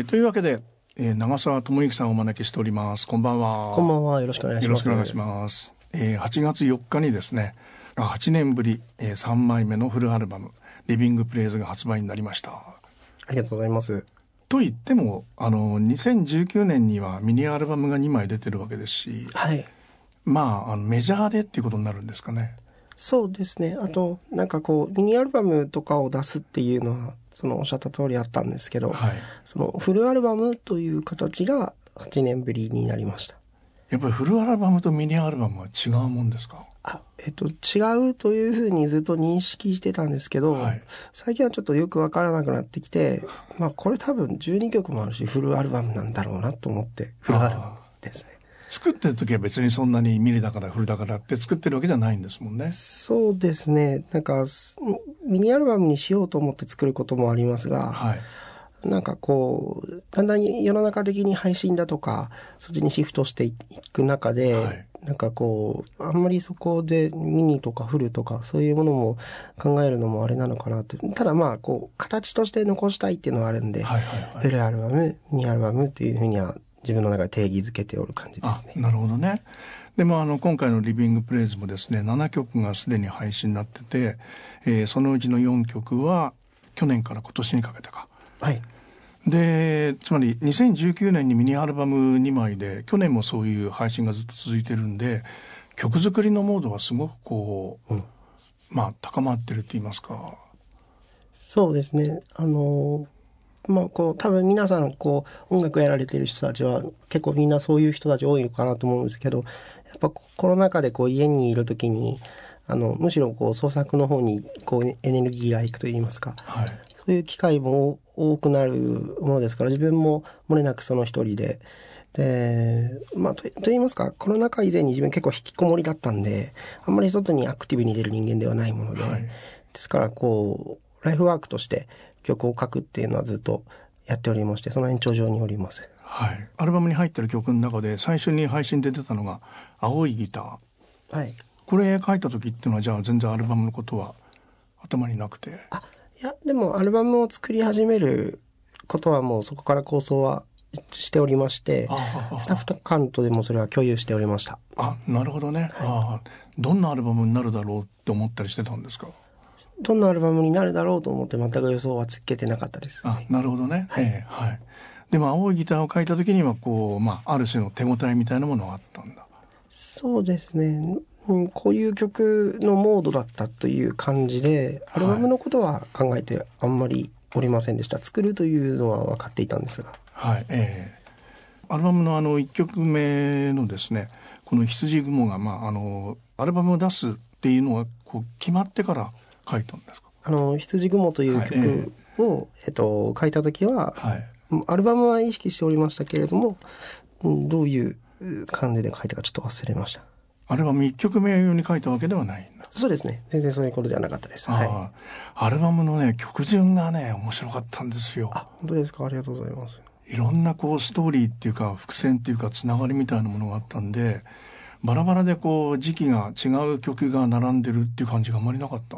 えー、というわけで、えー、長澤智之さんをお招きしております。こんばんは。こんばんは。よろしくお願いします。よろしくお願いします。えー、8月4日にですね、8年ぶり、えー、3枚目のフルアルバム、リビングプレイズが発売になりました。ありがとうございます。と言っても、あの、2019年にはミニアルバムが2枚出てるわけですし、はい。まあ、あのメジャーでっていうことになるんですかね。そうですね。あと、なんかこう、ミニアルバムとかを出すっていうのは、そのおっしゃった通りあったんですけど、はい、そのフルアルバムという形が8年ぶりになりました。やっぱりフルアルバムとミニアルバムは違うもんですか？あ、えっと、違うというふうにずっと認識してたんですけど、はい、最近はちょっとよくわからなくなってきて、まあこれ多分12曲もあるし、フルアルバムなんだろうなと思って、フルアルバムですね。作ってる時は別にそんなにミリだからフルだからって作ってるわけじゃないんですもんね。そうですね。なんか、ミニアルバムにしようと思って作ることもありますが、はい、なんかこう、だんだん世の中的に配信だとか、そっちにシフトしていく中で、はい、なんかこう、あんまりそこでミニとかフルとかそういうものも考えるのもあれなのかなって。ただまあ、こう、形として残したいっていうのはあるんで、はいはいはい、フルアルバム、ミニアルバムっていうふうには自分の中で定義づけておる感じですね。なるほどね。でもあの今回のリビングプレイズもですね7曲がすでに配信になってて、えー、そのうちの4曲は去年から今年にかけてか。はい。でつまり2019年にミニアルバム2枚で去年もそういう配信がずっと続いてるんで曲作りのモードはすごくこう、うん、まあ高まってるって言いますか。そうですね。あのーまあ、こう、多分皆さん、こう、音楽やられてる人たちは、結構みんなそういう人たち多いのかなと思うんですけど、やっぱコロナ禍でこう、家にいるときに、あの、むしろこう、創作の方に、こう、エネルギーがいくと言いますか、はい、そういう機会も多くなるものですから、自分も漏れなくその一人で、で、まあ、と、と言いますか、コロナ禍以前に自分結構引きこもりだったんで、あんまり外にアクティブに出る人間ではないもので、はい、ですから、こう、ライフワークとして、曲を書くっていうのはずっとやっておりましてその延長上におります。はい、アルバムに入ってる曲の中で最初に配信で出たのが「青いギター」はい、これ書いた時っていうのはじゃあ全然アルバムのことは頭になくて。あいやでもアルバムを作り始めることはもうそこから構想はしておりましてスタッフとカントでもそれは共有しておりました。あなるほどね、はい、あどんなアルバムになるだろうって思ったりしてたんですか？どんなアルバムになるだろうと思って全く予想はつけてなかったです。あ、なるほどね。はい。えー、はい。でも青いギターを書いた時にはこう、まあ、ある種の手応えみたいなものがあったんだ。そうですね。うん、こういう曲のモードだったという感じで、アルバムのことは考えてあんまりおりませんでした。はい、作るというのは分かっていたんですが。はい、ええー、アルバムのあの1曲目のですね、この羊雲が、まあ、あの、アルバムを出すっていうのはこう決まってから書いたんですか？あの、羊雲という曲を、はい、えっと、書いた時は、はい、アルバムは意識しておりましたけれども、どういう感じで書いたかちょっと忘れました。あれは1曲目用に書いたわけではない。そうですね。全然そういうことではなかったです。はい。アルバムのね、曲順がね、面白かったんですよ。あ、本当ですか？ありがとうございます。いろんなこうストーリーっていうか伏線っていうかつながりみたいなものがあったんで、バラバラでこう時期が違う曲が並んでるっていう感じがあまりなかった。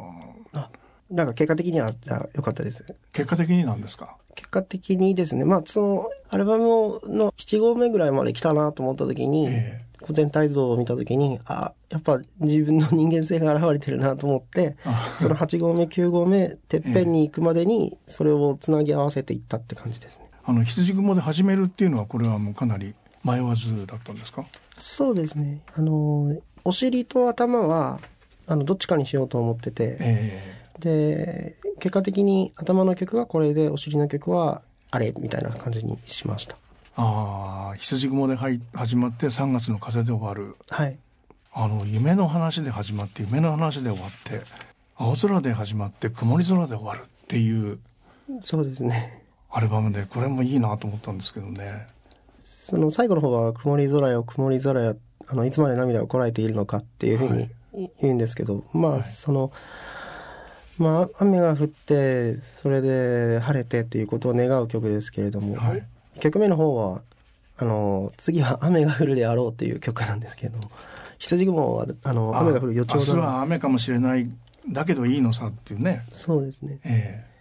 なんか結果的には良かったです。結果的になんですか？結果的にですね、まあそのアルバムの7号目ぐらいまで来たなと思った時に、えー、全体像を見た時に、あ、やっぱ自分の人間性が現れてるなと思って、その8号目、9号目、てっぺんに行くまでに、それをつなぎ合わせていったって感じですね。あの、羊雲で始めるっていうのは、これはもうかなり迷わずだったんですか？そうですね。あの、お尻と頭は、あの、どっちかにしようと思ってて、えーで、結果的に頭の曲がこれで、お尻の曲はあれみたいな感じにしました。ああ、羊雲で始まって3月の風で終わる。はい。あの、夢の話で始まって、夢の話で終わって、青空で始まって曇り空で終わるっていう。そうですね。アルバムで、これもいいなと思ったんですけどね。その最後の方は、曇り空よ、曇り空よ、あの、いつまで涙をこらえているのかっていうふうに言うんですけど、はい、まあ、はい、その、まあ、雨が降って、それで晴れてっていうことを願う曲ですけれども、はい、曲目の方は、あの、次は雨が降るであろうっていう曲なんですけど、羊雲は、あの、雨が降る予兆明日は雨かもしれない、だけどいいのさっていうね。そうですね。ええ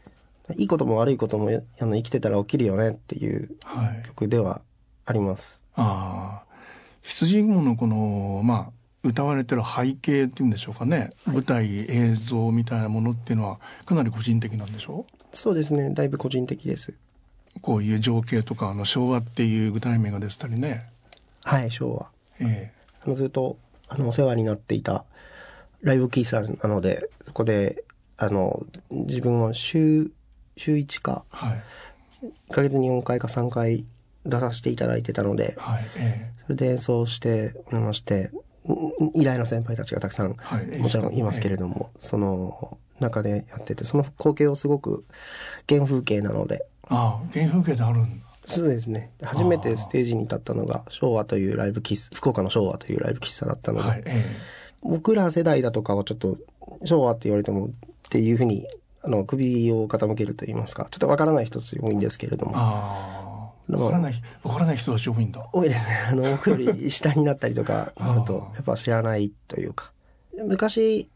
いいことも悪いこともあの生きてたら起きるよねっていう曲ではあります。はい、ああ。羊雲のこの、まあ、歌われてる背景っていうんでしょうかね、はい、舞台映像みたいなものっていうのはかなり個人的なんでしょう？そうですね。だいぶ個人的です。こういう情景とかあの昭和っていう具体名が出てたりね。はい昭和。ええ。あのずっとあのお世話になっていたライブキーさんなのでそこであの自分は週週1か、はい、1ヶ月に4回か3回出させていただいてたので、はいええ、それで演奏しておりまして依頼の先輩たちがたくさん、はい、もちろんいますけれども、その中でやっててその光景をすごく原風景なので。ああ原風景であるんだ。そうですね。初めてステージに立ったのが昭和というライブ喫茶福岡の昭和というライブ喫茶だったので、はいえ僕ら世代だとかはちょっと昭和って言われてもっていうふうにあの首を傾けると言いますかちょっとわからない人たち多いんですけれども。わからない、わからない人たち多いんだ。多いですね。あの、僕より下になったりとか なると、やっぱ知らないというか。昔、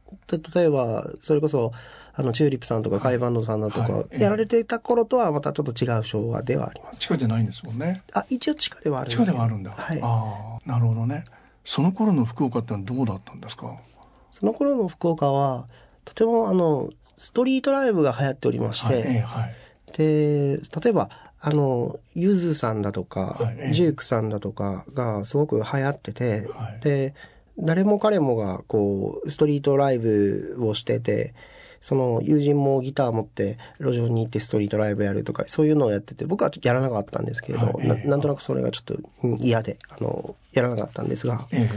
例えば、それこそ、あの、チューリップさんとか、カイバンドさんだとか、やられていた頃とはまたちょっと違う昭和ではあります。地下じゃないんですもんね。あ、一応地下ではある地下ではあるんだ。はい。ああ、なるほどね。その頃の福岡ってのはどうだったんですか？その頃の福岡は、とてもあの、ストリートライブが流行っておりまして、はいはい、で、例えば、あの、ゆずさんだとか、はい、ジュークさんだとかがすごく流行ってて、はい、で、誰も彼もがこう、ストリートライブをしてて、その友人もギター持って路上に行ってストリートライブやるとか、そういうのをやってて、僕はちょっとやらなかったんですけれど、はい、ななんとなくそれがちょっと嫌で、あの、やらなかったんですが、えー、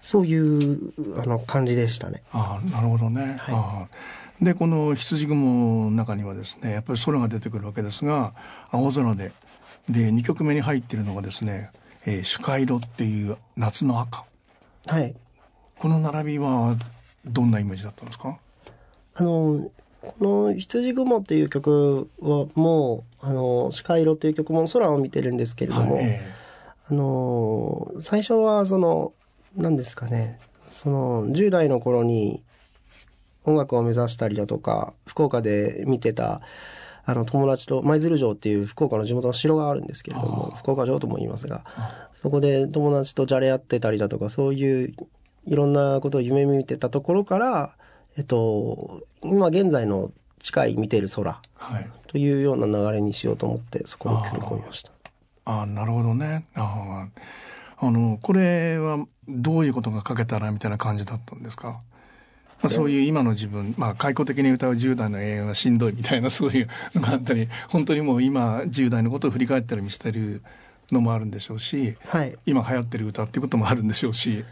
そういうあの感じでしたね。ああ、なるほどね。はいでこの羊雲の中にはですねやっぱり空が出てくるわけですが青空でで2曲目に入っているのがですね「えー、朱海色」っていう夏の赤。はい。この並びはどんなイメージだったんですか？あのこの「羊雲」っていう曲はもう「あの視界色」っていう曲も空を見てるんですけれども、はいえー、あの最初はその何ですかねその10代の頃に音楽を目指したりだとか、福岡で見てた、あの友達と舞鶴城っていう福岡の地元の城があるんですけれども福岡城とも言いますがそこで友達とじゃれ合ってたりだとかそういういろんなことを夢見てたところからえっと今現在の近い見てる空というような流れにしようと思ってそこに組み込みました。ああなるほどね。ああのこれはどういうことが書けたらみたいな感じだったんですか？まあ、そういう今の自分、まあ、開口的に歌う10代の永遠はしんどいみたいな そういうのがあったり本当にもう今10代のことを振り返ったり見せてるのもあるんでしょうし、はい、今流行ってる歌っていうこともあるんでしょうし。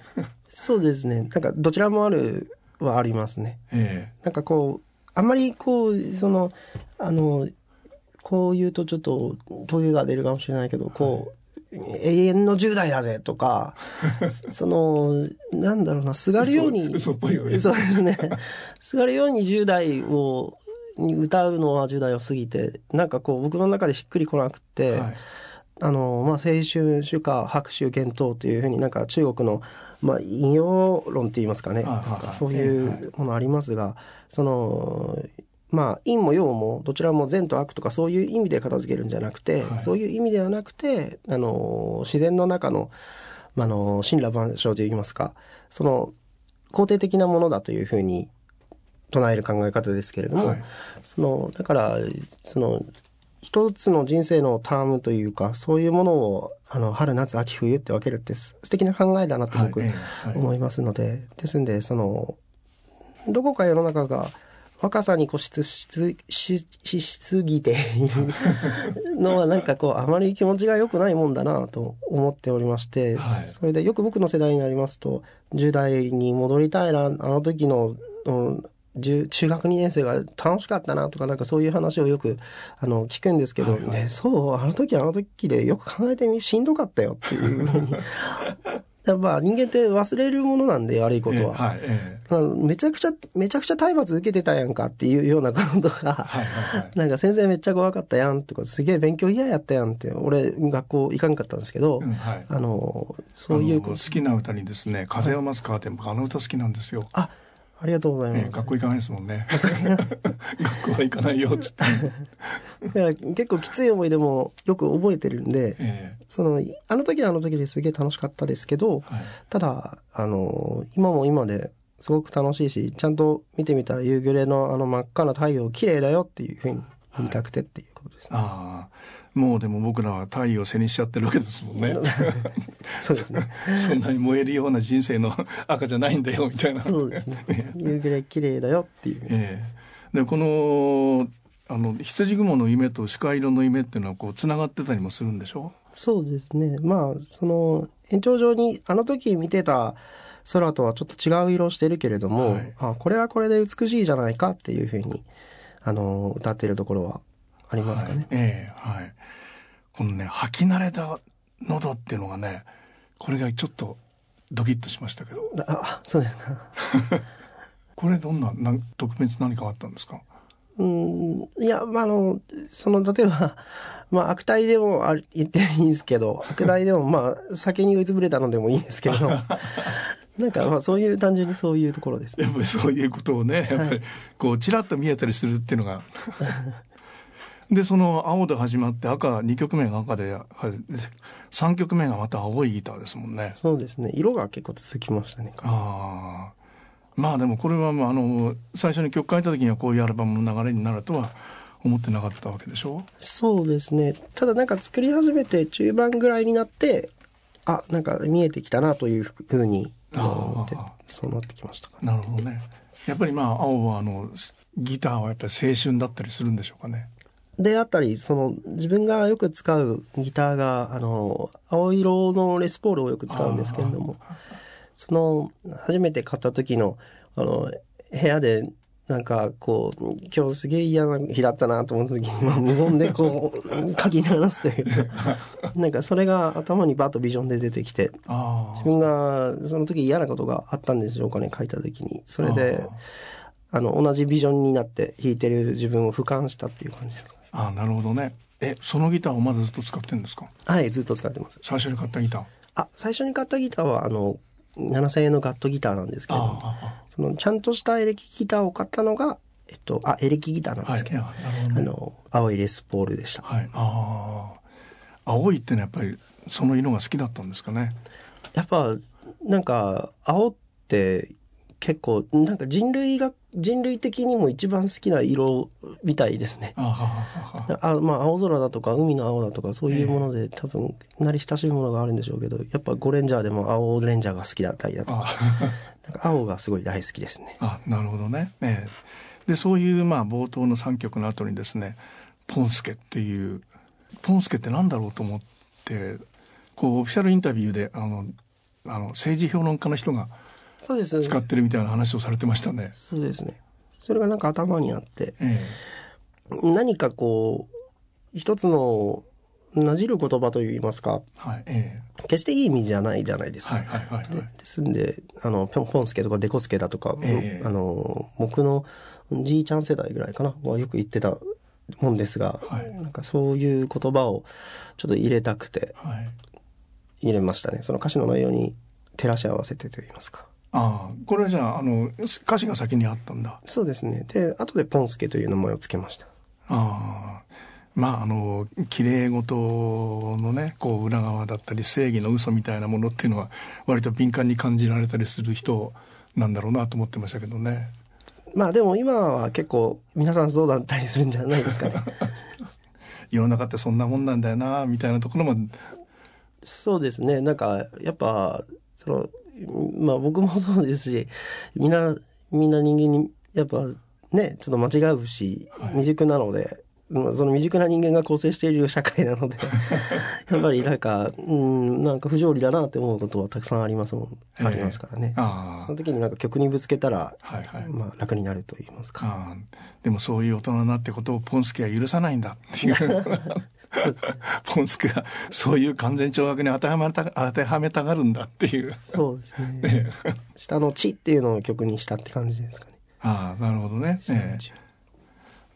そうですね。なんかどちらもあるはありますね。ええ、なんかこうあんまりこうそのあのこう言うとちょっとトゲが出るかもしれないけどこう、永遠の10代だぜとか、その、なんだろうな、すがるように、嘘っぽいよね。そうですね。すがるように10代を、に歌うのは10代を過ぎて、なんかこう僕の中でしっくりこなくて、はい、あの、まあ、青春主歌、白秋幻冬というふうになんか中国の、まあ、引用論って言いますかね。なんかそういうものありますが、その、まあ陰も陽もどちらも善と悪とかそういう意味で片付けるんじゃなくて、はい、そういう意味ではなくてあの自然の中のあの神羅万象といいますかその肯定的なものだというふうに唱える考え方ですけれども、はい、そのだからその一つの人生のタームというかそういうものをあの春夏秋冬って分けるって素敵な考えだなと僕、思いますので、ですんでそのどこか世の中が若さに固執しししすぎている のはなんかこうあまり気持ちが良くないもんだなと思っておりまして、はい、それでよく僕の世代になりますと10代に戻りたいなあの時の、うん、中学2年生が楽しかったなとかなんかそういう話をよくあの聞くんですけど、はいはい、ね、そうあの時あの時でよく考えてみしんどかったよっていうふうにやっぱ人間って忘れるものなんで悪いことは、はいえー、めちゃくちゃめちゃくちゃ体罰受けてたやんかっていうようなことが、はいはいはい、なんか先生めっちゃ怖かったやんとかすげえ勉強嫌やったやんって俺学校行かんかったんですけど、うんはい、あのそういう好きな歌にですね「風を待つカーテン」僕あの歌好きなんですよ。あありがとうございます。えー学校行かないですもんね。学校は行かないよっつって。いや結構きつい思い出もよく覚えてるんで、えその、あの時はあの時ですげえ楽しかったですけど、ーはい。ただ、あの、今も今ですごく楽しいし、ちゃんと見てみたら夕暮れのあの真っ赤な太陽綺麗だよっていうふうに言いたくてっていうことですね。ああ、もうでも僕らは太陽を背にしちゃってるわけですもんね。そうですね。そんなに燃えるような人生の赤じゃないんだよみたいな。そうです ね。夕暮れ綺麗だよっていう。ええでこのあの羊雲の夢と鹿色の夢っていうのはこうつながってたりもするんでしょ？そうですね。まあ、その、延長上に、あの時見てた空とはちょっと違う色をしてるけれども、はいあ、これはこれで美しいじゃないかっていうふうに、あの、歌ってるところはありますかね。はい、ええはい。このね吐き慣れた喉っていうのがねこれがちょっとドキッとしましたけどあ、そうですか。これどんななん特別何かあったんですか？うん、いや、まあ、あの、その、例えば、まあ、悪態でもあ言っていいんですけど、悪態でも、まあ、酒に酔いつぶれたのでもいいですけど、なんか、まあ、そういう、単純にそういうところですね。やっぱりそういうことをねやっぱりこうちらっと見えたりするっていうのが でその青で始まって赤2曲目が赤では3曲目がまた青いギターですもんね。そうですね。色が結構続きましたね。ああまあでもこれはまああの最初に曲書いた時にはこういうアルバムの流れになるとは思ってなかったわけでしょ？そうですね。ただなんか作り始めて中盤ぐらいになって、あ、なんか見えてきたなというふうに、あのあーでそうなってきましたかね。なるほどね。やっぱりまあ青はあのギターはやっぱり青春だったりするんでしょうかね。であったり、その自分がよく使うギターが、あの、青色のレスポールをよく使うんですけれども、その、初めて買った時の、あの、部屋で、なんか、こう、今日すげえ嫌な日だったなと思った時に、まあ、無言でこう、書き鳴らすというか、なんかそれが頭にバッとビジョンで出てきて、あ自分がその時嫌なことがあったんでしょうかね、書いた時に。それで、あの、同じビジョンになって弾いてる自分を俯瞰したっていう感じですかね。ああなるほどね。えそのギターをまだずっと使ってるんですか？はい、ずっと使ってます。最初に買ったギター。あ、最初に買ったギターは、あの、7000円のガットギターなんですけれどその、ちゃんとしたエレキギターを買ったのが、えっと、あ、エレキギターなん。ですけど、いやなるほどね。あの、青いレスポールでした。はい。ああ青いってのはやっぱりその色が好きだったんですかね？やっぱ、なんか、青って、結構、なんか人類が、人類的にも一番好きな色みたいですね。あまあ、青空だとか海の青だとかそういうもので、多分慣れ親しいものがあるんでしょうけどやっぱゴレンジャーでも青レンジャーが好きだったりだとかあなんか青がすごい大好きですね。あなるほどね。ええでそういうまあ冒頭の3曲の後にですねポンスケっていうポンスケってなんだろうと思ってこうオフィシャルインタビューであのあの政治評論家の人がそうです使ってるみたいな話をされてましたね。そうですね。それがなんか頭にあってえ何かこう一つのなじる言葉といいますかえはいえ決していい意味じゃないじゃないですか。えはいはいはいはい。ですんで、あの、ポンスケとかデコスケだとか、ええあの、僕のじいちゃん世代ぐらいかな、はよく言ってたもんですが、はいなんかそういう言葉をちょっと入れたくてはい。入れましたね。その歌詞の内容に照らし合わせてと言いますか。ああこれはじゃああの歌詞が先にあったんだ。そうですね。で、後でポンスケという名前をつけました。ああまああの綺麗事のねこう裏側だったり正義の嘘みたいなものっていうのは割と敏感に感じられたりする人なんだろうなと思ってましたけどね。まあでも今は結構皆さんそうだったりするんじゃないですかね。世の中ってそんなもんなんだよなみたいなところもそうですね。なんか、やっぱ、その、まあ僕もそうですし、みんな、みんな人間に、やっぱね、ちょっと間違うし、はい未熟なので、まあその未熟な人間が構成している社会なので、やっぱりなんか、うん、なんか不条理だなって思うことはたくさんありますもん、ええありますからね。あその時になんか曲にぶつけたら、あはいはい。まあ楽になると言いますか。でもそういう大人になってことをポンスケは許さないんだっていう ポンスケはそういう完全懲悪に当てはめた当てはめたがるんだっていう。そうですね。下の地っていうのを曲にしたって感じですかね。ああなるほどね、ええ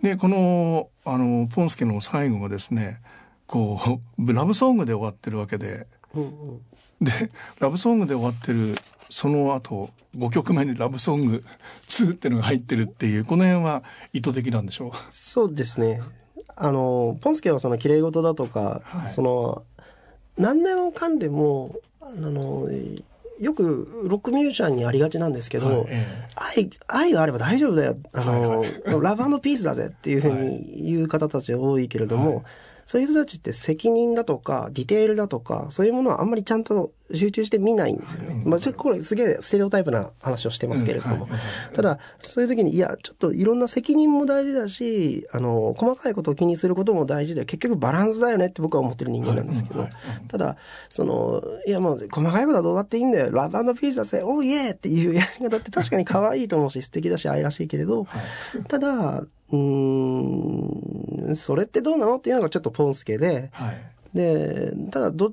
でこのあのポンスケの最後がですねこう ラブソングで終わってるわけで。うんうん。でラブソングで終わってるその後5曲目に「ラブソング2」っていうのが入ってるっていうこの辺は意図的なんでしょう？そうですねあのポンスケはその綺麗事だとか、はい、その何年もかんでもあのよくロックミュージシャンにありがちなんですけど、はいえ愛愛があれば大丈夫だよ。あの、はいはい、ラブピースだぜっていうふうに言う方たちが多いけれども、はい。そういう人たちって責任だとか、ディテールだとか、そういうものはあんまりちゃんと集中して見ないんですよね。まあ、これすげえステレオタイプな話をしてますけれども。ただ、そういう時に、いや、ちょっといろんな責任も大事だし、あの、細かいことを気にすることも大事で、結局バランスだよねって僕は思ってる人間なんですけど、ただ、その、いやもう、細かいことはどうだっていいんだよ。ラブピースだぜ、おーイエーっていうやり方って確かに可愛いと思うし、素敵だし、愛らしいけれど、ただ、うん、それってどうなのっていうのがちょっとポンスケで、はい、で、ただど、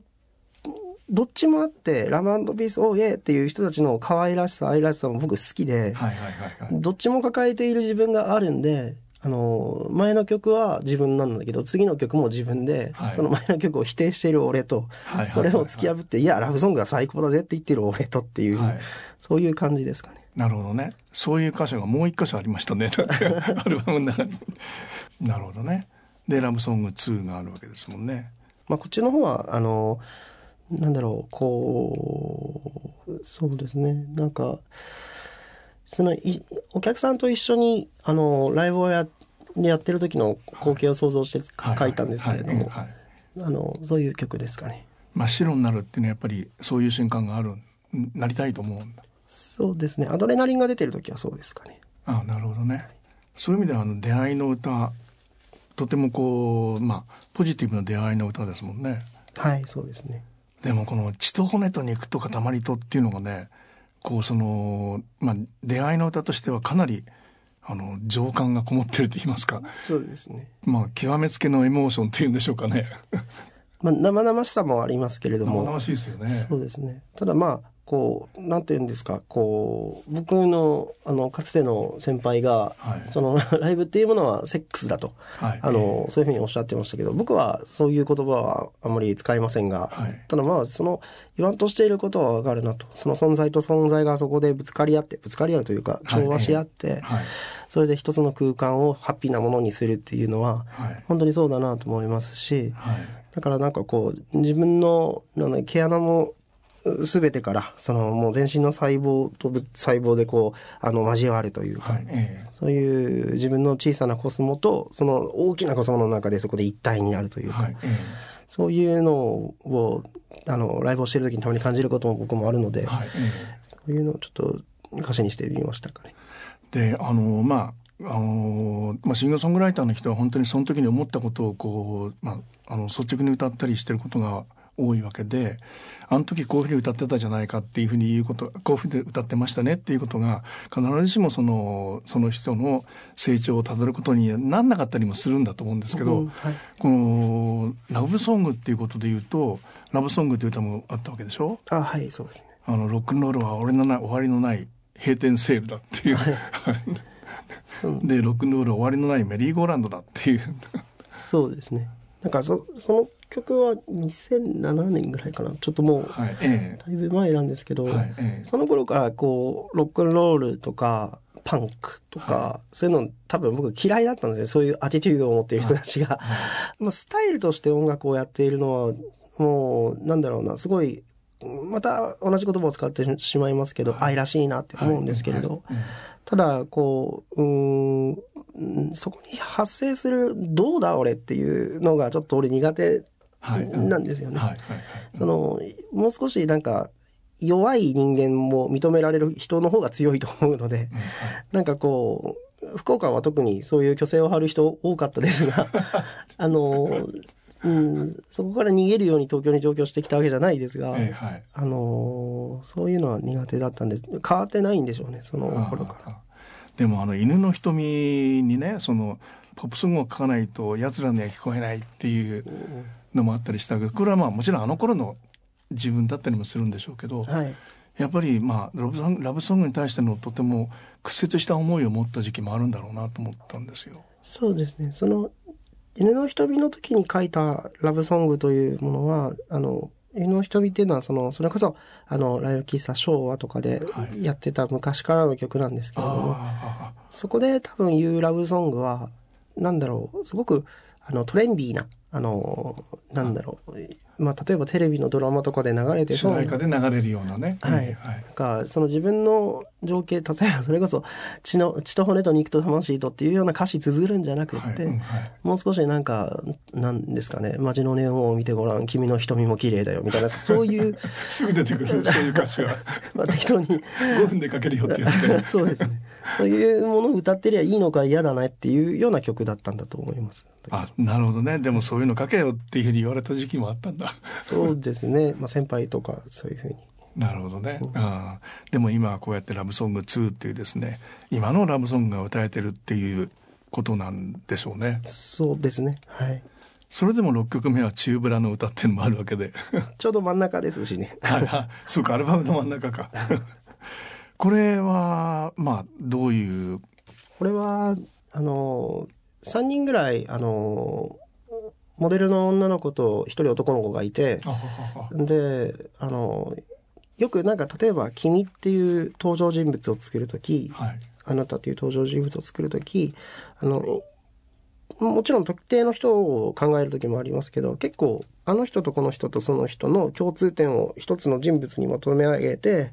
どっちもあって、ラブピース、オーイエーっていう人たちの可愛らしさ、愛らしさも僕好きで、どっちも抱えている自分があるんで、あの、前の曲は自分なんだけど、次の曲も自分で、はい、その前の曲を否定している俺と、それを突き破って、いや、ラブソングが最高だぜって言ってる俺とっていう、はい、そういう感じですかね。なるほどね。そういう箇所がもう一箇所ありましたね。アルバムの中に。なるほどね。で、ラブソング2があるわけですもんね。まあ、こっちの方は、あの、なんだろう、こう、そうですね。なんか、そのいお客さんと一緒にあのライブをややってる時の光景を想像して書いたんですけれども、あのそういう曲ですかね。真っ白になるっていうのはやっぱりそういう瞬間があるなりたいと思う。そうですね。アドレナリンが出てる時はそうですかね。あなるほどね。そういう意味ではあの出会いの歌とてもこうまあポジティブな出会いの歌ですもんね。はいそうですね。でもこの血と骨と肉と塊とっていうのがねこうその、まあ、出会いの歌としてはかなりあの情感がこもってると言いますか。そうですね。まあ極めつけのエモーションっていうんでしょうかね。まあ生々しさもありますけれども。生々しいですよね。そうですね。ただまあこうなんて言うんですかこう僕のあのかつての先輩が、はい、その ライブっていうものはセックスだと、はい、あのそういうふうにおっしゃってましたけど僕はそういう言葉はあまり使いませんが、はい、ただまあその言わんとしていることはわかるなと。その存在と存在がそこでぶつかり合ってぶつかり合うというか調和し合って、それで一つの空間をハッピーなものにするっていうのは、本当にそうだなと思いますし、だからなんかこう自分のなん毛穴の全てからそのもう全身の細胞と細胞でこうあの交わるというか、はいえー、そういう自分の小さなコスモとその大きなコスモの中でそこで一体になるというか、はいえー、そういうのをあのライブをしてる時にたまに感じることも僕もあるので、はいえー、そういうのをちょっと歌詞にしてみましたかね。であのまああのまあ、シンガーソングライターの人は本当にその時に思ったことをこう、まあ、あの率直に歌ったりしてることが多いわけであの時こういうふうに歌ってたじゃないかっていうふうに言うことこういうふうに歌ってましたねっていうことが必ずしもそのその人の成長をたどることになんなかったりもするんだと思うんですけど、うんはい、このラブソングっていうことで言うとラブソングっていう歌もあったわけでしょ？あはいそうですね。あのロックンロールは俺のない終わりのない閉店セールだっていう、はい、でロックンロールは終わりのないメリーゴーランドだっていう。そうですね。なんかそその曲は2007年ぐらいかな。ちょっともう、はいええ、だいぶ前なんですけど、はいえ、その頃からこうロックンロールとかパンクとか、はい、そういうの多分僕嫌いだったんですよ。そういうアティチュードを持っている人たちが。まあ、スタイルとして音楽をやっているのはもうなんだろうな。すごいまた同じ言葉を使ってしまいますけど、愛らしいなって思うんですけれど、ただこううんそこに発生する「どうだ俺」っていうのがちょっと俺苦手なんですよね。そのもう少しなんか弱い人間も認められる人の方が強いと思うので、なんかこう福岡は特にそういう虚勢を張る人多かったですが あの、うん、そこから逃げるように東京に上京してきたわけじゃないですが、えはい、あのそういうのは苦手だったんで変わってないんでしょうねその頃から。でもあの犬の瞳にねそのポップソングを書かないと奴らには聞こえないっていうのもあったりしたけどこれはまあもちろんあの頃の自分だったりもするんでしょうけど、はい、やっぱりまあラブソングラブソングに対してのとても屈折した思いを持った時期もあるんだろうなと思ったんですよ。そうですね。その犬の瞳の時に書いたラブソングというものはあの湯の瞳っていうのは、その、それこそ、あの、ライブ喫茶昭和とかでやってた昔からの曲なんですけれども、そこで多分言うラブソングは、なんだろう、すごく、あの、トレンディーな、あの、なんだろう、まあ、例えばテレビのドラマとかで流れて主題歌で流れるようなね。はい。はい、なんか、その自分の情景、例えばそれこそ血の、血と骨と肉と魂とっていうような歌詞綴るんじゃなくって、はいはい、もう少しなんか、なんですかね、街のネオンを見てごらん、君の瞳も綺麗だよ、みたいな、そういう。すぐ出てくる、そういう歌詞が。まあ適当に。5分で書けるよってやつかそうですね。そういうものを歌ってりゃいいのか嫌だなっていうような曲だったんだと思います。あなるほどね。でもそういうの書けよっていうふうに言われた時期もあったんだ。そうですね、まあ、先輩とかそういうふうに。なるほどね、うん、あでも今こうやって「ラブソング2」っていうですね今のラブソングが歌えてるっていうことなんでしょうね。そうですね。はい。それでも6曲目は「チューブラの歌」っていうのもあるわけで。ちょうど真ん中ですしね。そうかアルバムの真ん中か これはまあどういう？これはあの3人ぐらい、あの、モデルの女の子と1人男の子がいて、で、あの、よくなんか例えば「君」っていう登場人物を作る時、はい、あなたっていう登場人物を作る時あのもちろん特定の人を考える時もありますけど結構あの人とこの人とその人の共通点を一つの人物にまとめ上げて、はい、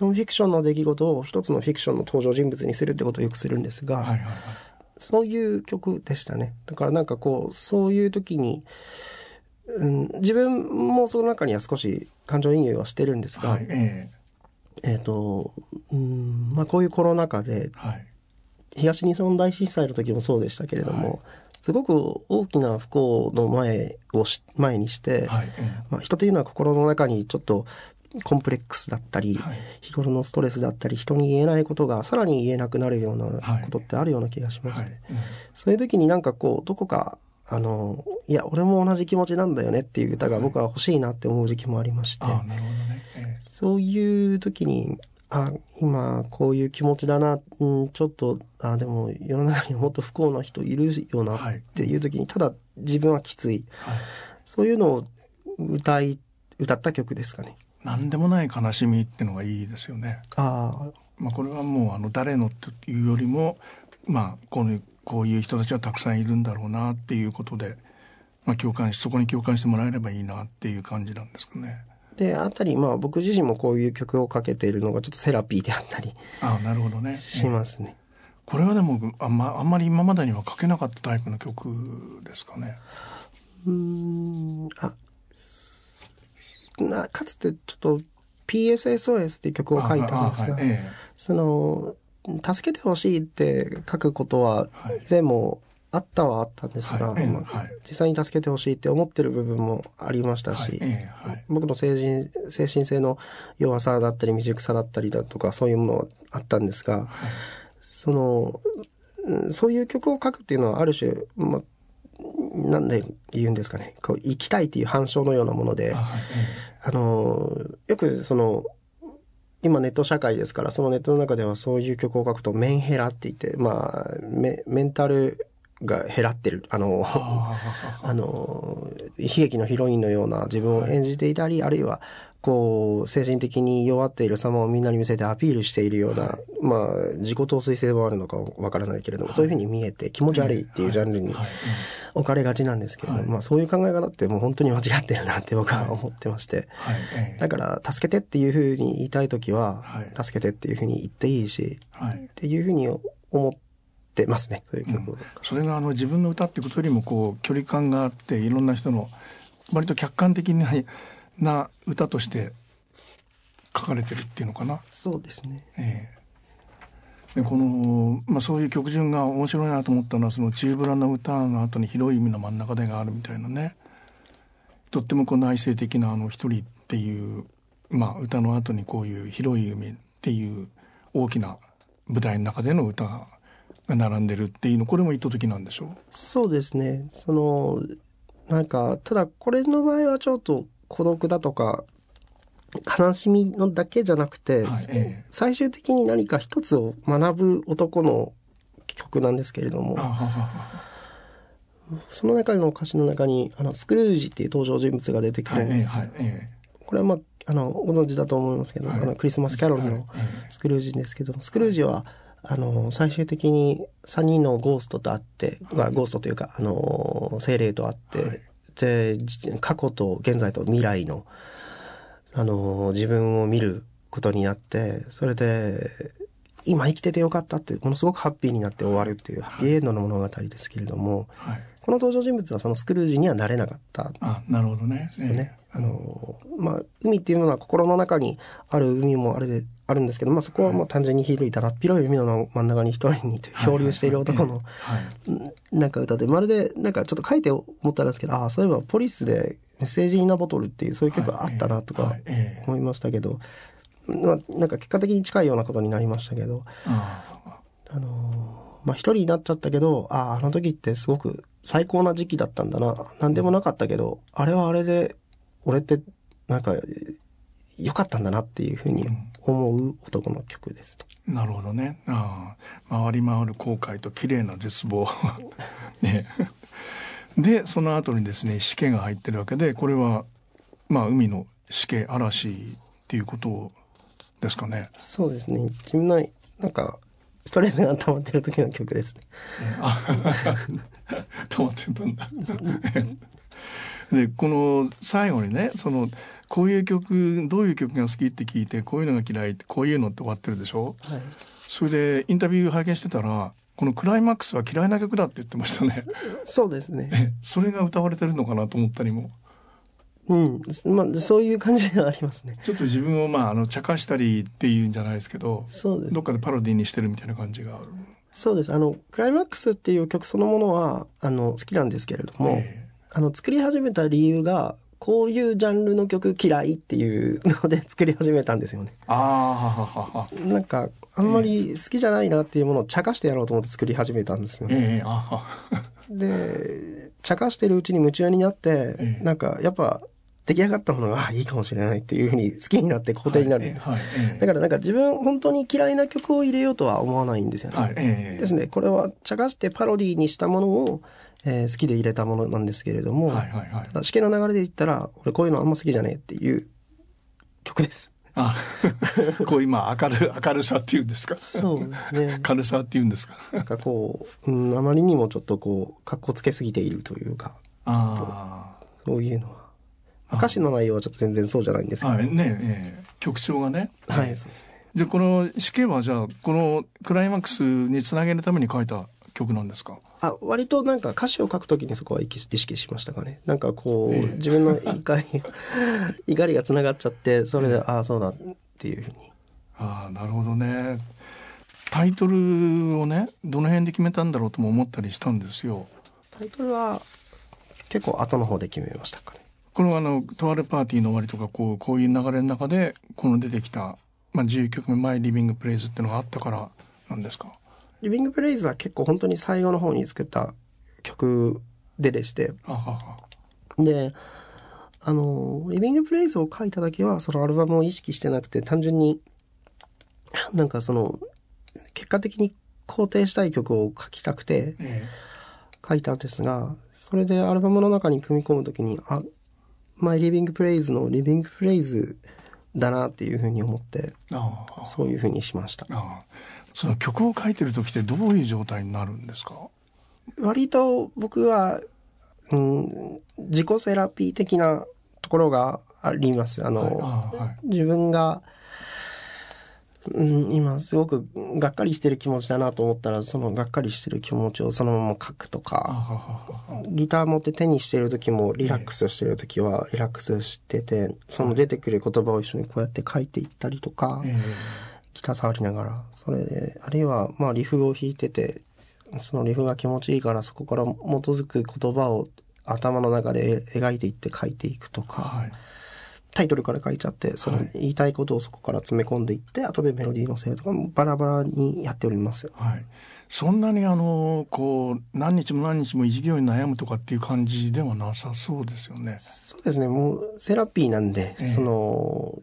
ノンフィクションの出来事を一つのフィクションの登場人物にするってことをよくするんですが、はいはいはいそういう曲でしたね。だからなんかこう、そういう時に、うん、自分もその中には少し感情移入はしてるんですが、はい、えっ、ー、と、うん、まあこういうコロナ禍で、はい、東日本大震災の時もそうでしたけれども、はい、すごく大きな不幸の前を前にして、はい。まあ、人というのは心の中にちょっとコンプレックスだったり、はい、日頃のストレスだったり人に言えないことがさらに言えなくなるようなことってあるような気がしまして、うん、そういう時になんかこうどこかあのいや俺も同じ気持ちなんだよねっていう歌が僕は欲しいなって思う時期もありまして、ね。えー、そういう時にあ今こういう気持ちだな、うん、ちょっとあでも世の中にもっと不幸な人いるよなっていう時にただ自分はきつい、そういうのを歌い歌った曲ですかね。何でもない悲しみってのがいいですよね。あまあ、これはもうあの誰のっていうよりも、まあ、こういうこういう人たちはたくさんいるんだろうなっていうことで、まあ、共感しそこに共感してもらえればいいなっていう感じなんですかね。であたりまあ僕自身もこういう曲をかけているのがちょっとセラピーであったりあなるほどねしますね。これはでもあん,、まあんまり今までには書けなかったタイプの曲ですかね。うんあなかつてちょっと PSSOS っていう曲を書いたんですが、はいええ、その助けてほしいって書くことは以前もあったはあったんですが、はい。まあ、実際に助けてほしいって思ってる部分もありましたし、僕の精神精神性の弱さだったり未熟さだったりだとかそういうものはあったんですが、そのそういう曲を書くっていうのはある種、まあ、なんで言うんですかね、こう、生きたいっていう反証のようなもので、あはい、あの、よくその、今ネット社会ですから、そのネットの中ではそういう曲を書くとメンヘラって言って、まあ、メメンタルが減らってる。あの、あの、悲劇のヒロインのような自分を演じていたり、あるいは、こう、精神的に弱っている様をみんなに見せてアピールしているような、はい、まあ、自己陶酔性もあるのかわからないけれども、はい、そういうふうに見えて気持ち悪いっていうジャンルに置かれがちなんですけれども、まあ、そういう考え方ってもう本当に間違ってるなって僕は思ってまして、だから、助けてっていうふうに言いたいときは、助けてっていうふうに言っていいし、っていうふうに思って、ますね。そういう曲、うん、それがあの自分の歌っていうことよりもこう距離感があっていろんな人の割と客観的にな歌として書かれてるっていうのかな。そうですね。ええ。この、まあ、そういう曲順が面白いなと思ったのはその「チーブラの歌」の後に「広い意味の真ん中で」があるみたいなね。とってもこう内省的なあの一人っていう、まあ、歌の後にこういう「広い海」っていう大きな舞台の中での歌が並んでるっていうのこれも意図的なんでしょう？そうですね。そのなんかただこれの場合はちょっと孤独だとか悲しみのだけじゃなくて、はいえ最終的に何か一つを学ぶ男の曲なんですけれどもその中の歌詞の中にあのスクルージっていう登場人物が出てくるんです、はいえこれはまあ、あの、ご存知だと思いますけど、はい。あの、クリスマスキャロルのはいスクルージですけども、スクルージは、あの、最終的に3人のゴーストと会って、まあゴーストというか、あの、精霊と会って、はいで、じ過去と現在と未来の、あの、自分を見ることになって、それで、今生きててよかったって、ものすごくハッピーになって終わるっていう、ハッピーエンドの物語ですけれども、はい。この登場人物はそのスクルージにはなれなかったあ、なるほどね。ね。あの、まあ、海っていうものは心の中にある海もあれで、あるんですけど、まあそこはもう単純に広いだらっ広い海の真ん中に一人に漂流している男の、なんか歌で、まるで、なんかちょっと書いて思ったんですけど、ああ、そういえばポリスでメッセージインナボトルっていうそういう曲があったなとか思いましたけど、まあ、なんか結果的に近いようなことになりましたけど、ああのーまあ一人になっちゃったけど、ああ、あの時ってすごく最高な時期だったんだな。なんでもなかったけど、あれはあれで、俺ってなんか良かったんだなっていうふうに思う男の曲です。あ、なるほどね。ああ、回り回る後悔と綺麗な絶望。ね。で、その後にですね、死刑が入ってるわけで、これは、まあ、海の死刑、嵐っていうことですかね。そうですね。自分の、なんか、ストレスが溜まってる時の曲ですね。あ 溜まってたんだ。でこの最後にねそのこういう曲どういう曲が好きって聞いてこういうのが嫌いってこういうのって終わってるでしょ？はい。それでインタビュー拝見してたらこのクライマックスは嫌いな曲だって言ってましたねそうですね。えそれが歌われてるのかなと思ったりもうん。まあ、そういう感じではありますね。ちょっと自分をまああの茶化したりっていうんじゃないですけどそうですどっかでパロディにしてるみたいな感じがある。そうです。あの、クライマックスっていう曲そのものは、あの、好きなんですけれども、えあの、作り始めた理由が、こういうジャンルの曲嫌いっていうので作り始めたんですよね。ああなんか、あんまり好きじゃないなっていうものを茶化してやろうと思って作り始めたんですよね。ええあはで、茶化してるうちに夢中になって、ええなんか、やっぱ、出来上がったものが、あいいかもしれないっていうふうに好きになって肯定になる。はいはいええだからなんか自分本当に嫌いな曲を入れようとは思わないんですよね。はいええですね。これは茶化してパロディにしたものを、えー好きで入れたものなんですけれども、はいはいはいただ試験の流れで言ったら、俺こういうのあんま好きじゃねえっていう曲です。あ、こう今明る明るさっていうんですか？そうですね。軽さっていうんですか。なんかこう、うん、あまりにもちょっとこう、格好つけすぎているというか、あそういうのは。まあ歌詞の内容はちょっと全然そうじゃないんですあ、けど。はいね、ええ曲調がね。はい、そうですね。でこの死刑はじゃあこのクライマックスにつなげるために書いた曲なんですか？あ、割となんか歌詞を書くときにそこは意識しましたかね。なんかこう、ええ自分の怒り、怒りが繋がっちゃって、それで、ああ、そうだっていうふうに。ああ、なるほどね。タイトルをね、どの辺で決めたんだろうとも思ったりしたんですよ。タイトルは結構後の方で決めましたかね。これはあの、とあるパーティーの終わりとか、こう、こういう流れの中で、この出てきた、まあ、11曲目、マイ・リビング・プレイズっていうのがあったからなんですか？リビングプレイズは結構本当に最後の方に作った曲ででして、あはは。で、あの、リビングプレイズを書いただけは、そのアルバムを意識してなくて、単純に、なんかその、結果的に肯定したい曲を書きたくてえ書いたんですが、それでアルバムの中に組み込むときに、あ、マイリビングプレイズのリビングプレイズだなっていうふうに思って。そういうふうにしました。その曲を書いてる時ってどういう状態になるんですか？割と僕は、うん、自己セラピー的なところがあります。あの、ああ、はい。自分が、うん、今すごくがっかりしてる気持ちだなと思ったら、そのがっかりしてる気持ちをそのまま書くとあか。ギター持って手にしてる時もリラックスしてる時はリラックスしてて、その出てくる言葉を一緒にこうやって書いていったりとか、えギター触りながら、それで、あるいはまあリフを弾いてて、そのリフが気持ちいいからそこから基づく言葉を頭の中で描いていって書いていくとえか、はい。タイトルから書いちゃって、そのはい言いたいことをそこから詰め込んでいって、後でメロディー乗せるとか、バラバラにやっております。はい。そんなにあの、こう、何日も何日も一行に悩むとかっていう感じではなさそうですよね。そうですね、もうセラピーなんで、ええその、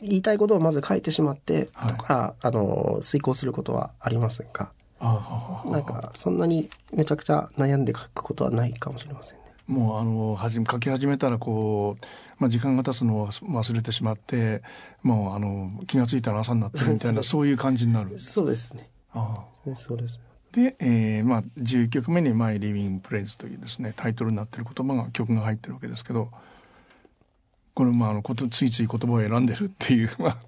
言いたいことをまず書いてしまって、はい後から、あの、遂行することはありませんが、あはははなんか、そんなにめちゃくちゃ悩んで書くことはないかもしれませんね。もうあのはじ書き始めたらこう、まあ、時間が経つのを忘れてしまってもうあの気が付いたら朝になってるみたいな そういう感じになるそうですね。ああ。そうですで、えーまあ、11曲目に「マイ・リビング・プレイズ」というですねタイトルになってる言葉が曲が入ってるわけですけどこれまああのことついつい言葉を選んでるっていう、まあ、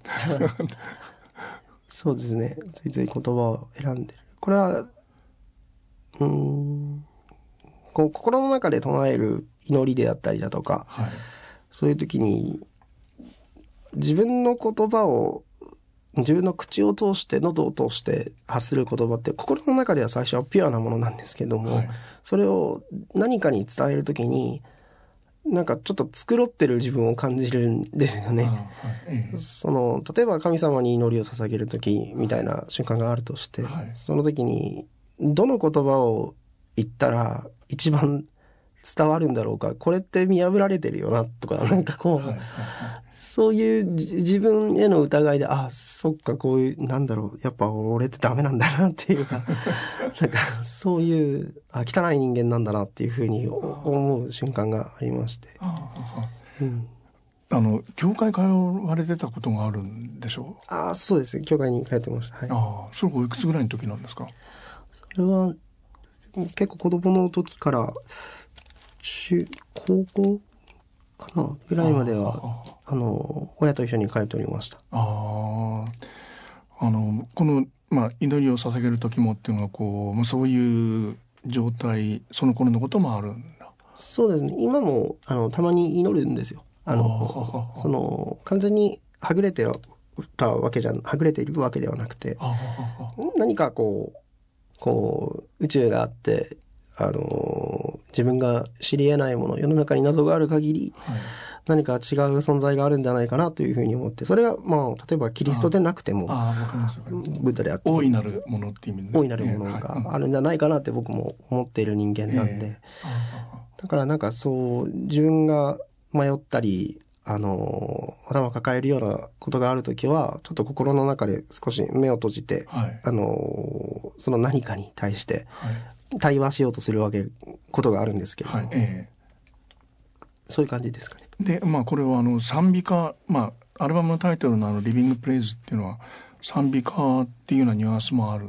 そうですね。ついつい言葉を選んでる。これはうんこう心の中で唱える祈りであったりだとか、はい、そういう時に自分の言葉を自分の口を通して喉を通して発する言葉って心の中では最初はピュアなものなんですけども、はい。それを何かに伝える時になんかちょっと繕ってる自分を感じるんですよね。あはい。ええ。その例えば神様に祈りを捧げる時みたいな瞬間があるとして、はい。その時にどの言葉を言ったら一番伝わるんだろうか。これって見破られてるよなとかなんかこう、そういうじ自分への疑いであそっかこういうなんだろうやっぱ俺ってダメなんだなっていう。か なんかそういうあ汚い人間なんだなっていうふうに思う瞬間がありまして、ああうん、あの教会通われてたことがあるんでしょ？うあそうですね。教会に通ってました。はい。ああそれおいくつぐらいの時なんですか？それは結構子供の時から中高校かなぐらいまではあの親と一緒に通っておりました。あああのこの、まあ、祈りを捧げる時もっていうのはこう、まあ、そういう状態その頃のこともあるんだ。そうですね。今もあのたまに祈るんですよ。あのその完全にはぐれてたわけじゃはぐれているわけではなくて何かこうこう宇宙があってあの自分が知り得ないもの世の中に謎がある限りはい。何か違う存在があるんじゃないかなというふうに思ってそれがまあ例えばキリストでなくてもブッダであっても大いなるものっていう意味でね。大いなるものがあるんじゃないかなって僕も思っている人間なんで、だからなんかそう自分が迷ったりあの頭を抱えるようなことがある時はちょっと心の中で少し目を閉じてあはい。あのその何かに対してはい対話しようとするわけことがあるんですけれども、はいえそういう感じですかね。えでまあこれはあの賛美歌まあアルバムのタイトルのあの「リビング・プレイズ」っていうのは賛美歌っていうようなニュアンスもある、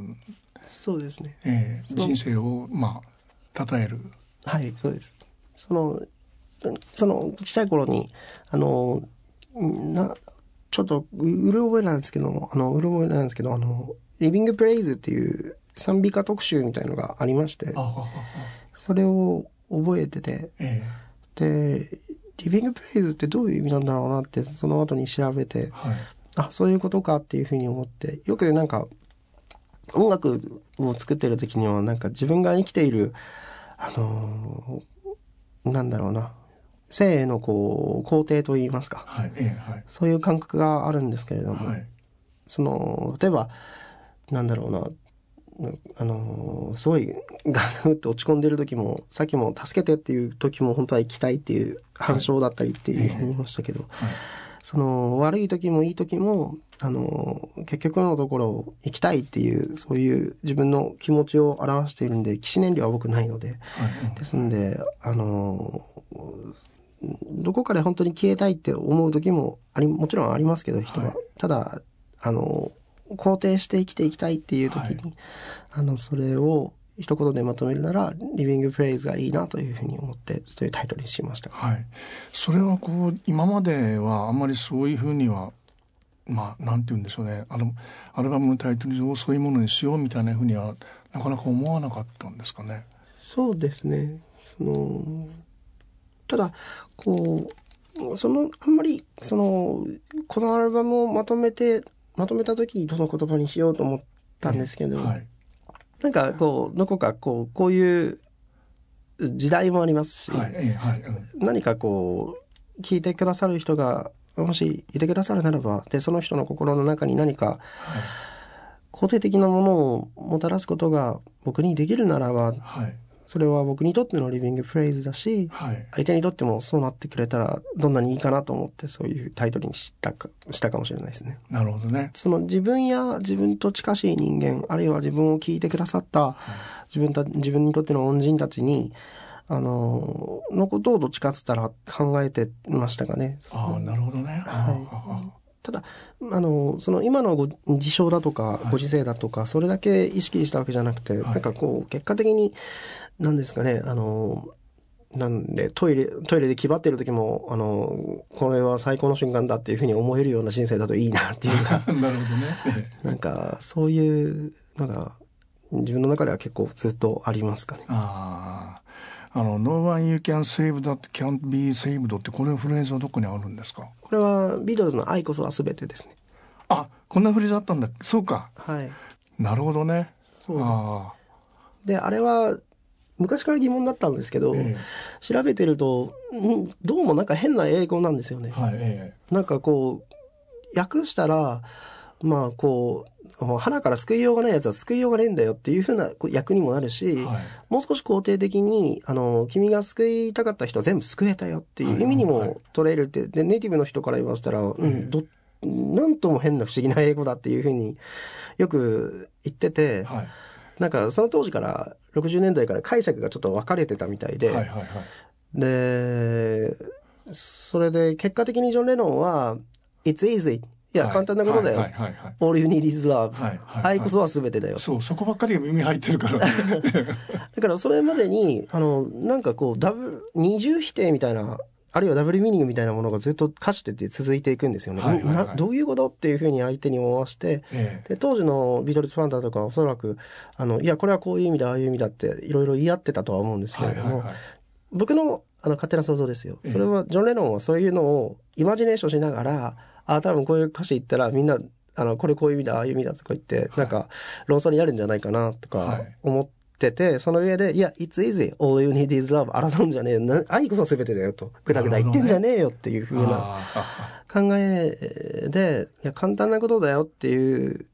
そうですね。ええそう人生をまあ称えるはい、そうです。その、その、小さい頃に、あの、な、ちょっと、ううる覚えなんですけど、あの、うる覚えなんですけど、あの、リビングプレイズっていう賛美歌特集みたいのがありまして、それを覚えてて、えで、リビングプレイズってどういう意味なんだろうなって、その後に調べてえ、はい。あ、そういうことかっていうふうに思って、よくなんか、音楽を作ってる時には、なんか自分が生きている、あのーなんだろうな、生へのこう、肯定といいますか、はいええはい。そういう感覚があるんですけれども、はい。その、例えば、なんだろうな、あのーすごいガフって落ち込んでる時もさっきも「助けて」っていう時も本当は行きたいっていう反証だったりっていうふうに言いましたけど、はい。その悪い時もいい時もあの結局のところ行きたいっていうそういう自分の気持ちを表しているんで起死燃料は僕ないので。はい。うんですんであのどこかで本当に消えたいって思う時もありもちろんありますけど人は、はい。ただあの肯定して生きていきたいっていう時に、はいあのそれを一言でまとめるなら「リビング・プレイズ」がいいなというふうに思ってそういうタイトルにしました。はい、それはこう今まではあんまりそういうふうにはまあなんて言うんでしょうねあのアルバムのタイトルをそういうものにしようみたいなふうにはなかなか思わなかったんですかね。そうですね。その、ただ、こう、その、あんまり、その、このアルバムをまとめて、まとめた時どの言葉にしようと思ったんですけど、はい。なんか、こう、どこか、こう、こういう時代もありますし、はい。ええはい。うん。何かこう、聞いてくださる人が、もしいてくださるならば、で、その人の心の中に何か、肯定的なものをもたらすことが僕にできるならば、はいそれは僕にとってのリビングフレーズだし、はい相手にとってもそうなってくれたらどんなにいいかなと思ってそういうタイトルにしたかしたかもしれないですね。なるほどね。その自分や自分と近しい人間あるいは自分を聞いてくださった自分た自分にとっての恩人たちにあの、のことをどっちかっつったら考えてましたかね。ああ、なるほどね。はい。ただ、あの、その今のご事象だとか、ご時世だとか、それだけ意識したわけじゃなくて、なんかこう、結果的に、なんですかね、あの、なんで、トイレ、トイレで気張ってる時も、あの、これは最高の瞬間だっていうふうに思えるような人生だといいなっていうか。なるほどね。なんか、そういう、なんか、自分の中では結構ずっとありますかね。ああ。あの、No one you can save that can't be saved ってこれフレーズはどこにあるんですか？これはビートルズの愛こそは全てですね。あ、こんなフレーズあったんだ。そうか。はい。なるほどね。そうあで、あれは、昔から疑問だったんですけど、ええ、調べてると、ん、どうもなんか変な英語なんですよね。はいえ、なんかこう、訳したら、まあこう、花から救いようがないやつは救いようがねえんだよっていうふうな役にもなるし、はい、もう少し肯定的に、あの、君が救いたかった人は全部救えたよっていう意味にも取れるって、で、ネイティブの人から言わせたら、うん、ど、なんとも変な不思議な英語だっていうふうによく言ってて、はい。なんかその当時から60年代から解釈がちょっと分かれてたみたいで、はいはいはい、で、それで結果的にジョン・レノンは、It's easy. いや、簡単なことだよ。はいはいはいはい、All you need is love. はいはい愛こそは全てだよ。そう、そこばっかりが耳入ってるから。だからそれまでに、あの、なんかこう、ダブ、二重否定みたいなあるいはダブルミーニングみたいなものがずっと歌詞で続いていくんですよね。はいはいはい、どういうことっていうふうに相手に思わして、ええ、で当時のビートルズファンだとかおそらくあのいやこれはこういう意味だああいう意味だっていろいろ言い合ってたとは思うんですけれども、はいはいはい、僕のあの勝手な想像ですよ。それはジョン・レノンはそういうのをイマジネーションしながらあ多分こういう歌詞言ったらみんなあのこれこういう意味だああいう意味だとか言って、はい、なんか論争になるんじゃないかなとか思って。ってて、その上で、いや、it's easy, all you need is love, 争うんじゃねえ、愛こそ全てだよと、ぐだぐだ言ってんじゃねえよっていうふうな考えで、いや、簡単なことだよっていう、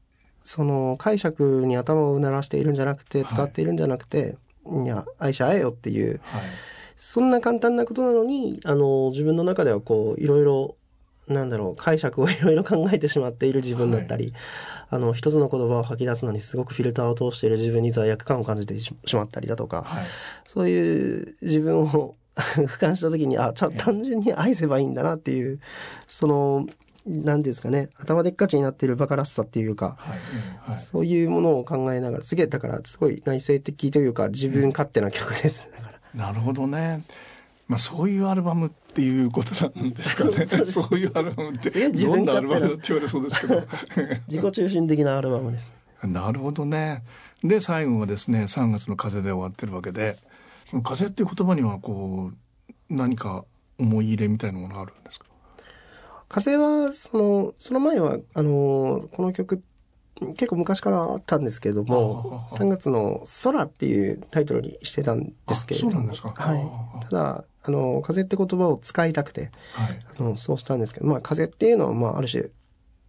その解釈に頭を鳴らしているんじゃなくて、使っているんじゃなくて、はい、いや、愛し合えよっていう、はい、そんな簡単なことなのに、あの、自分の中ではこう、いろいろなんだろう、解釈をいろいろ考えてしまっている自分だったり、はい、あの、一つの言葉を吐き出すのにすごくフィルターを通している自分に罪悪感を感じてしまったりだとか、はい、そういう自分を 俯瞰した時に、あ、ちゃ単純に愛せばいいんだなっていう、その、何ですかね、頭でっかちになっているバカらしさっていうか、はい。はい、そういうものを考えながら、すげえ、だからすごい内省的というか、自分勝手な曲です。なるほどね。まあ、そういうアルバムっていうことなんですかね。そういうアルバムってどんなアルバムだって言われそうですけど。自己中心的なアルバムです。なるほどね。で最後はですね3月の風で終わってるわけで風っていう言葉にはこう何か思い入れみたいなものがあるんですか？風はそのその前はあのこの曲結構昔からあったんですけれども、3月の空っていうタイトルにしてたんですけれども、そうなんですか。はい。ただ、あの、風って言葉を使いたくて、はい、あのそうしたんですけど、まあ、風っていうのは、まあ、ある種、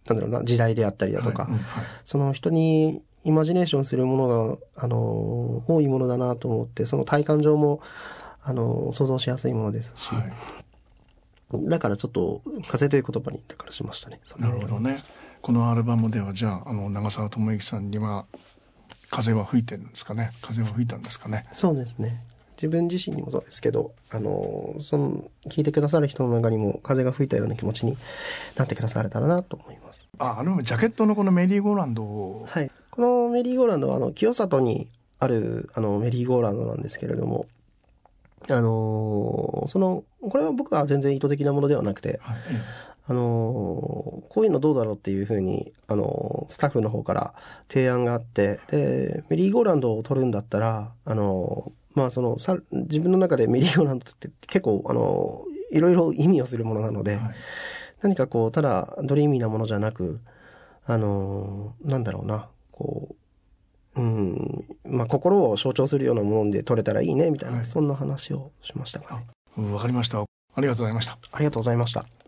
なんだろうな、時代であったりだとか、はいうんはい、その人にイマジネーションするものが、あの、多いものだなと思って、その体感上も、あの、想像しやすいものですし、だからちょっと、風という言葉に、だからしましたね。なるほどね。このアルバムではじゃああの長澤智之さんには風は吹いてるんですかね？風は吹いたんですかね？そうですね自分自身にもそうですけどあのその聞いてくださる人の中にも風が吹いたような気持ちになってくだされたらなと思います。ああのジャケットのこのメリーゴーランドを。はい。このメリーゴーランドはあの清里にあるあのメリーゴーランドなんですけれどもあのそのこれは僕は全然意図的なものではなくて、はいあのこういうのどうだろうっていうふうに、あのスタッフの方から提案があって、で、メリーゴーランドを取るんだったら、あのまあその、さ自分の中でメリーゴーランドって結構、あのいろいろ意味をするものなので、はい、何かこう、ただドリーミーなものじゃなく、あのなんだろうな、こう、うん、まあ心を象徴するようなもので取れたらいいね、みたいな、はい、そんな話をしましたかね。わかりました。ありがとうございました。ありがとうございました。